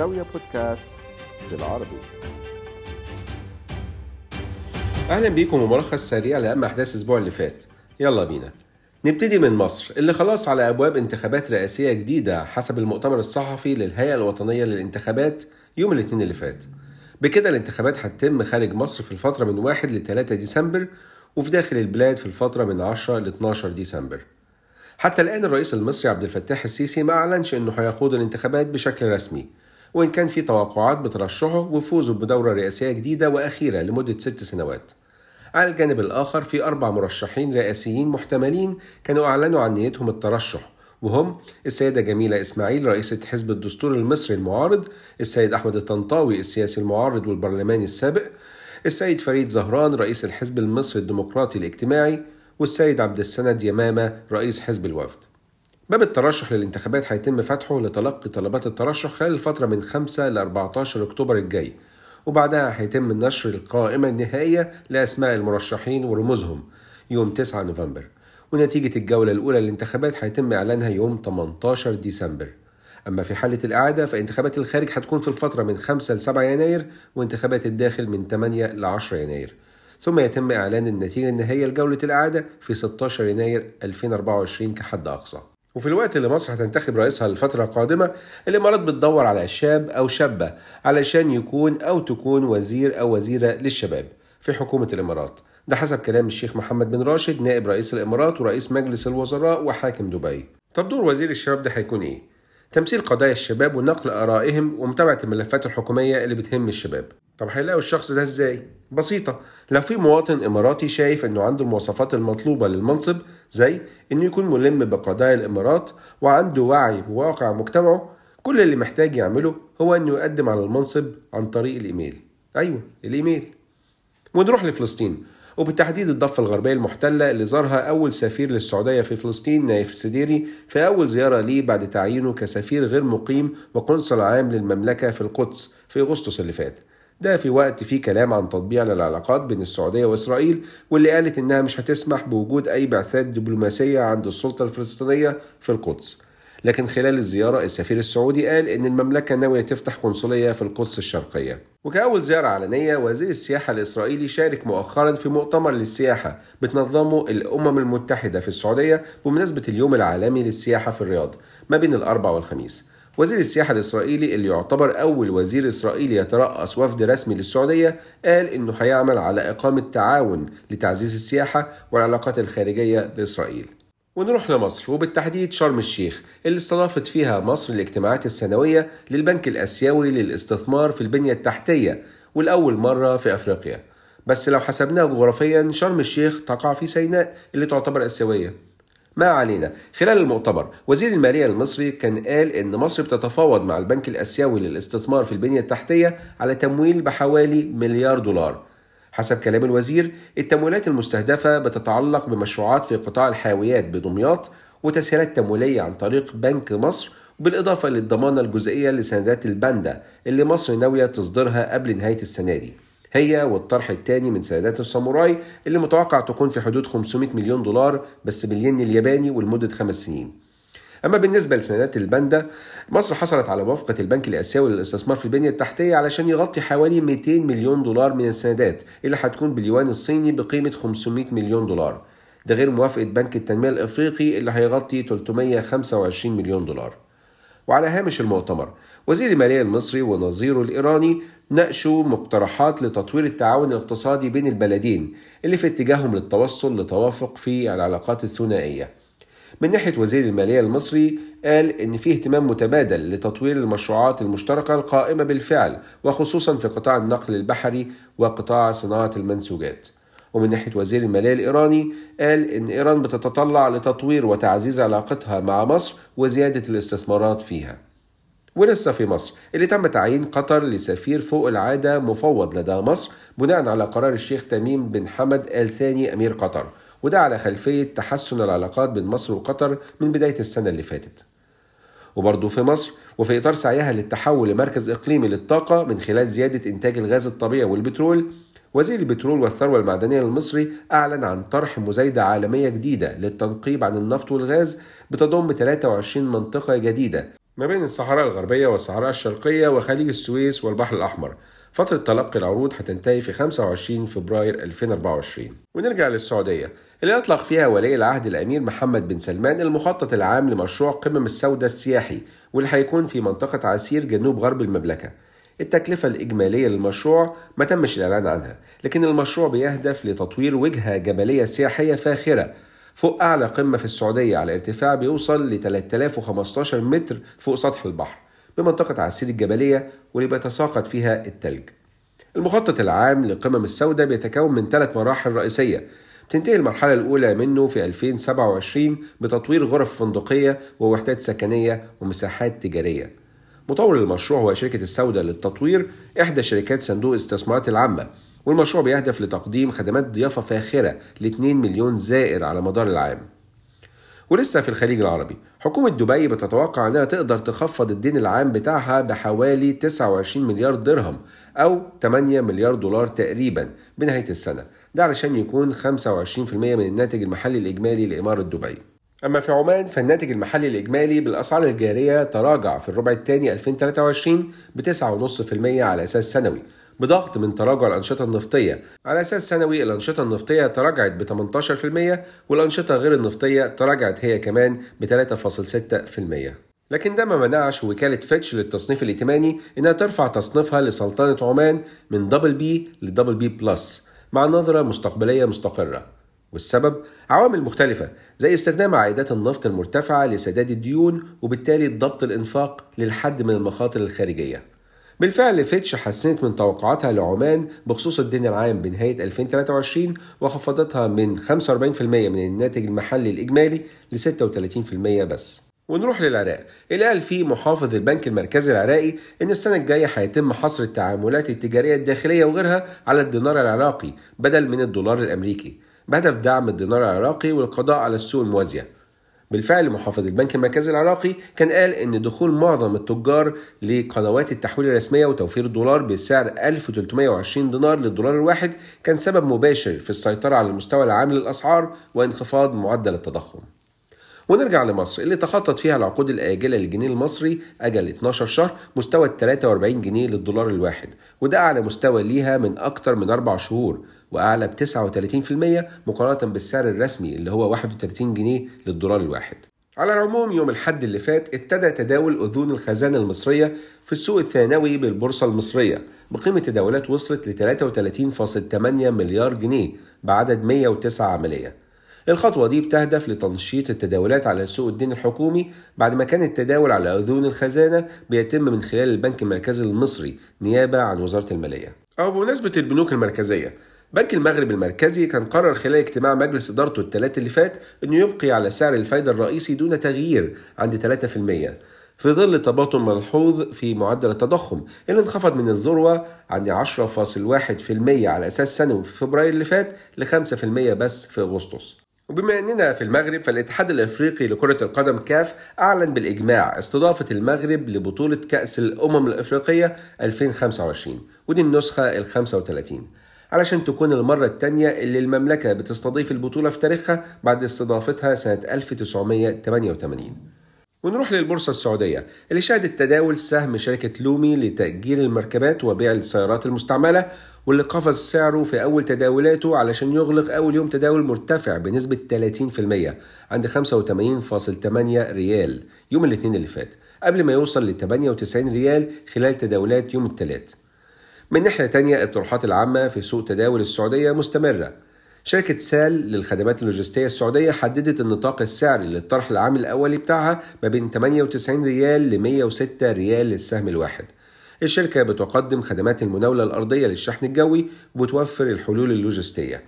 زاوية بودكاست بالعربي. أهلا بيكم وملخص سريع لأهم أحداث الأسبوع اللي فات. يلا بينا. نبتدي من مصر اللي خلاص على أبواب انتخابات رئاسية جديدة حسب المؤتمر الصحفي للهيئة الوطنية للانتخابات يوم الاثنين اللي فات. بكده الانتخابات هتتم خارج مصر في الفترة من 1 ل 3 ديسمبر وفي داخل البلاد في الفترة من 10 ل 12 ديسمبر. حتى الآن الرئيس المصري عبد الفتاح السيسي ما أعلنش إنه هيخوض الانتخابات بشكل رسمي. وإن كان في توقعات بترشحه وفوزه بدورة رئاسية جديدة وأخيرة لمدة ست سنوات. على الجانب الآخر في أربع مرشحين رئاسيين محتملين كانوا أعلنوا عن نيتهم الترشح وهم السيدة جميلة إسماعيل رئيسة حزب الدستور المصري المعارض السيد أحمد الطنطاوي السياسي المعارض والبرلماني السابق السيد فريد زهران رئيس الحزب المصري الديمقراطي الاجتماعي والسيد عبد السند يمامة رئيس حزب الوفد. باب الترشح للانتخابات هيتم فتحه لتلقي طلبات الترشح خلال الفترة من 5 ل 14 أكتوبر الجاي. وبعدها هيتم نشر القائمة النهائية لأسماء المرشحين ورموزهم يوم 9 نوفمبر. ونتيجة الجولة الأولى للانتخابات هيتم إعلانها يوم 18 ديسمبر. أما في حالة الإعادة فانتخابات الخارج هتكون في الفترة من 5 ل 7 يناير وانتخابات الداخل من 8 ل 10 يناير. ثم يتم إعلان النتيجة النهائية لجولة الإعادة في 16 يناير 2024 كحد أقصى. وفي الوقت اللي مصر هتنتخب رئيسها للفترة القادمة الإمارات بتدور على شاب أو شابة علشان يكون أو تكون وزير أو وزيرة للشباب في حكومة الإمارات ده حسب كلام الشيخ محمد بن راشد نائب رئيس الإمارات ورئيس مجلس الوزراء وحاكم دبي طب دور وزير الشباب ده هيكون إيه؟ تمثيل قضايا الشباب ونقل آرائهم ومتابعة الملفات الحكومية اللي بتهم الشباب. طب هيلاقوا الشخص ده إزاي؟ بسيطة. لو في مواطن إماراتي شايف إنه عنده المواصفات المطلوبة للمنصب زي إنه يكون ملم بقضايا الإمارات وعنده وعي بواقع مجتمعه كل اللي محتاج يعمله هو إنه يقدم على المنصب عن طريق الإيميل. أيوه الإيميل. ونروح لفلسطين. وبالتحديد الضفة الغربية المحتلة اللي زارها أول سفير للسعودية في فلسطين نايف السديري في أول زيارة ليه بعد تعيينه كسفير غير مقيم وقنصل عام للمملكة في القدس في أغسطس اللي فات. ده في وقت فيه كلام عن تطبيع للعلاقات بين السعودية وإسرائيل واللي قالت إنها مش هتسمح بوجود أي بعثات دبلوماسية عند السلطة الفلسطينية في القدس. لكن خلال الزيارة السفير السعودي قال إن المملكة ناوية تفتح قنصلية في القدس الشرقية. وكأول زيارة علنية وزير السياحة الإسرائيلي شارك مؤخرا في مؤتمر للسياحة بتنظمه الأمم المتحدة في السعودية بمناسبة اليوم العالمي للسياحة في الرياض ما بين الأربع والخميس. وزير السياحة الإسرائيلي اللي يعتبر أول وزير إسرائيلي يترأس وفد رسمي للسعودية قال إنه هيعمل على إقامة تعاون لتعزيز السياحة والعلاقات الخارجية لإسرائيل. ونروح لمصر وبالتحديد شرم الشيخ اللي استضافت فيها مصر الاجتماعات السنوية للبنك الآسيوي للاستثمار في البنية التحتية والأول مرة في أفريقيا. بس لو حسبناها جغرافيا شرم الشيخ تقع في سيناء اللي تعتبر آسيوية. ما علينا. خلال المؤتمر وزير المالية المصري كان قال إن مصر بتتفاوض مع البنك الآسيوي للاستثمار في البنية التحتية على تمويل بحوالي مليار دولار. حسب كلام الوزير التمويلات المستهدفة بتتعلق بمشروعات في قطاع الحاويات بدمياط وتسهيلات تمويلية عن طريق بنك مصر بالإضافة للضمانة الجزئية لسندات الباندا اللي مصر ناوية تصدرها قبل نهاية السنة دي. هي والطرح الثاني من سندات الساموراي اللي متوقع تكون في حدود 500 مليون دولار بس بالين الياباني ولمدة خمس سنين. أما بالنسبة لسندات الباندا مصر حصلت على موافقة البنك الآسيوي للاستثمار في البنية التحتية علشان يغطي حوالي 200 مليون دولار من السندات اللي هتكون باليوان الصيني بقيمة 500 مليون دولار. ده غير موافقة بنك التنمية الإفريقي اللي هيغطي 325 مليون دولار. وعلى هامش المؤتمر وزير المالية المصري ونظيره الإيراني ناقشوا مقترحات لتطوير التعاون الاقتصادي بين البلدين اللي في اتجاههم للتوصل لتوافق في العلاقات الثنائية. من ناحية وزير المالية المصري قال إن في اهتمام متبادل لتطوير المشروعات المشتركة القائمة بالفعل وخصوصا في قطاع النقل البحري وقطاع صناعة المنسوجات. ومن ناحية وزير المالية الإيراني قال إن إيران بتتطلع لتطوير وتعزيز علاقتها مع مصر وزيادة الاستثمارات فيها. ولسه في مصر اللي تم تعيين قطر لسفير فوق العادة مفوض لدى مصر بناء على قرار الشيخ تميم بن حمد آل ثاني أمير قطر وده على خلفية تحسن العلاقات بين مصر وقطر من بداية السنة اللي فاتت. وبرضه في مصر وفي إطار سعيها للتحول لمركز إقليمي للطاقة من خلال زيادة إنتاج الغاز الطبيعي والبترول وزير البترول والثروة المعدنية المصري أعلن عن طرح مزايدة عالمية جديدة للتنقيب عن النفط والغاز بتضم 23 منطقة جديدة ما بين الصحراء الغربية والصحراء الشرقية وخليج السويس والبحر الأحمر. فترة تلقي العروض هتنتهي في 25 فبراير 2024 ونرجع للسعودية. اللي أطلق فيها ولي العهد الأمير محمد بن سلمان المخطط العام لمشروع قمم السوداء السياحي واللي هيكون في منطقة عسير جنوب غرب المملكة. التكلفة الإجمالية للمشروع ما تمش الإعلان عنها لكن المشروع بيهدف لتطوير وجهة جبلية سياحية فاخرة فوق أعلى قمة في السعودية على ارتفاع بيوصل ل 3015 متر فوق سطح البحر بمنطقة عسير الجبلية واللي بيتساقط فيها التلج. المخطط العام لقمم السوداء بيتكون من ثلاث مراحل رئيسية. تنتهي المرحلة الأولى منه في 2027 بتطوير غرف فندقية ووحدات سكنية ومساحات تجارية. مطور المشروع هو شركة السوداء للتطوير إحدى شركات صندوق الاستثمارات العامة. والمشروع بيهدف لتقديم خدمات ضيافة فاخرة ل 2 مليون زائر على مدار العام. ولسه في الخليج العربي حكومة دبي بتتوقع أنها تقدر تخفض الدين العام بتاعها بحوالي 29 مليار درهم أو 8 مليار دولار تقريبا بنهاية السنة. ده علشان يكون 25% من الناتج المحلي الإجمالي لإمارة دبي. أما في عمان فالناتج المحلي الإجمالي بالأسعار الجارية تراجع في الربع الثاني 2023 ب 9.5% على أساس سنوي. بضغط من تراجع الأنشطة النفطية. على أساس سنوي الأنشطة النفطية تراجعت ب 18% والأنشطة غير النفطية تراجعت هي كمان ب 3.6% لكن ده ما منعش وكالة فيتش للتصنيف الائتماني إنها ترفع تصنيفها لسلطنة عمان من double B ل double B plus مع نظرة مستقبلية مستقرة. والسبب؟ عوامل مختلفة زي استخدام عائدات النفط المرتفعة لسداد الديون وبالتالي ضبط الإنفاق للحد من المخاطر الخارجية. بالفعل فيتش حسنت من توقعاتها لعمان بخصوص الدين العام بنهاية 2023 وخفضتها من 45% من الناتج المحلي الإجمالي ل 36% بس. ونروح للعراق. اللي قال فيه محافظ البنك المركزي العراقي إن السنة الجاية هيتم حصر التعاملات التجارية الداخلية وغيرها على الدينار العراقي بدل من الدولار الأمريكي بهدف دعم الدينار العراقي والقضاء على السوق الموازية. بالفعل محافظ البنك المركزي العراقي كان قال إن دخول معظم التجار لقنوات التحويل الرسمية وتوفير الدولار بسعر 1320 دينار للدولار الواحد كان سبب مباشر في السيطرة على المستوى العام للأسعار وانخفاض معدل التضخم. ونرجع لمصر اللي تخطط فيها العقود الآجلة للجنيه المصري أجل 12 شهر مستوى 43 جنيه للدولار الواحد وده أعلى مستوى ليها من أكتر من أربع شهور وأعلى ب 39% مقارنة بالسعر الرسمي اللي هو 31 جنيه للدولار الواحد. على العموم يوم الحد اللي فات ابتدى تداول أذون الخزانة المصرية في السوق الثانوي بالبورصة المصرية بقيمة تداولات وصلت ل 33.8 مليار جنيه بعدد 109 عملية. الخطوة دي بتهدف لتنشيط التداولات على سوق الدين الحكومي بعد ما كان التداول على أذون الخزانة بيتم من خلال البنك المركزي المصري نيابة عن وزارة المالية. أو بمناسبة البنوك المركزية بنك المغرب المركزي كان قرر خلال اجتماع مجلس إدارته الثلاث اللي فات أنه يبقي على سعر الفايدة الرئيسي دون تغيير عند 3% في ظل تباطؤ ملحوظ في معدل التضخم اللي انخفض من الذروة عند 10.1% على أساس سنوي في فبراير اللي فات ل 5% بس في أغسطس. وبما أننا في المغرب فالاتحاد الأفريقي لكرة القدم كاف أعلن بالإجماع استضافة المغرب لبطولة كأس الأمم الأفريقية 2025 ودي النسخة ال 35 علشان تكون المرة الثانية اللي المملكة بتستضيف البطولة في تاريخها بعد استضافتها سنة 1988 ونروح للبورصة السعودية اللي شهدت تداول سهم شركة لومي لتأجير المركبات وبيع السيارات المستعملة واللي قفز سعره في أول تداولاته علشان يغلق أول يوم تداول مرتفع بنسبة 30% عند 85.8 ريال يوم الاثنين اللي فات قبل ما يوصل ل 98 ريال خلال تداولات يوم الثلاث من ناحية تانية الطروحات العامة في سوق تداول السعودية مستمرة. شركة سال للخدمات اللوجستية السعودية حددت النطاق السعري للطرح العام الأولي بتاعها ما بين 98 ريال ل 106 ريال للسهم الواحد. الشركة بتقدم خدمات المناولة الأرضية للشحن الجوي وبتوفر الحلول اللوجستية.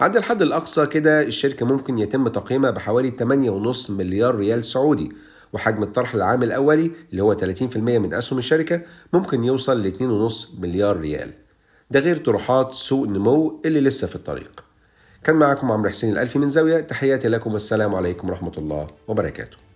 عند الحد الأقصى كده الشركة ممكن يتم تقييمها بحوالي 8.5 مليار ريال سعودي وحجم الطرح العام الأولي اللي هو 30% من أسهم الشركة ممكن يوصل ل 2.5 مليار ريال. ده غير طروحات سوق نمو اللي لسه في الطريق. كان معكم عمرو حسين الألفي من زاوية تحياتي لكم والسلام عليكم ورحمة الله وبركاته.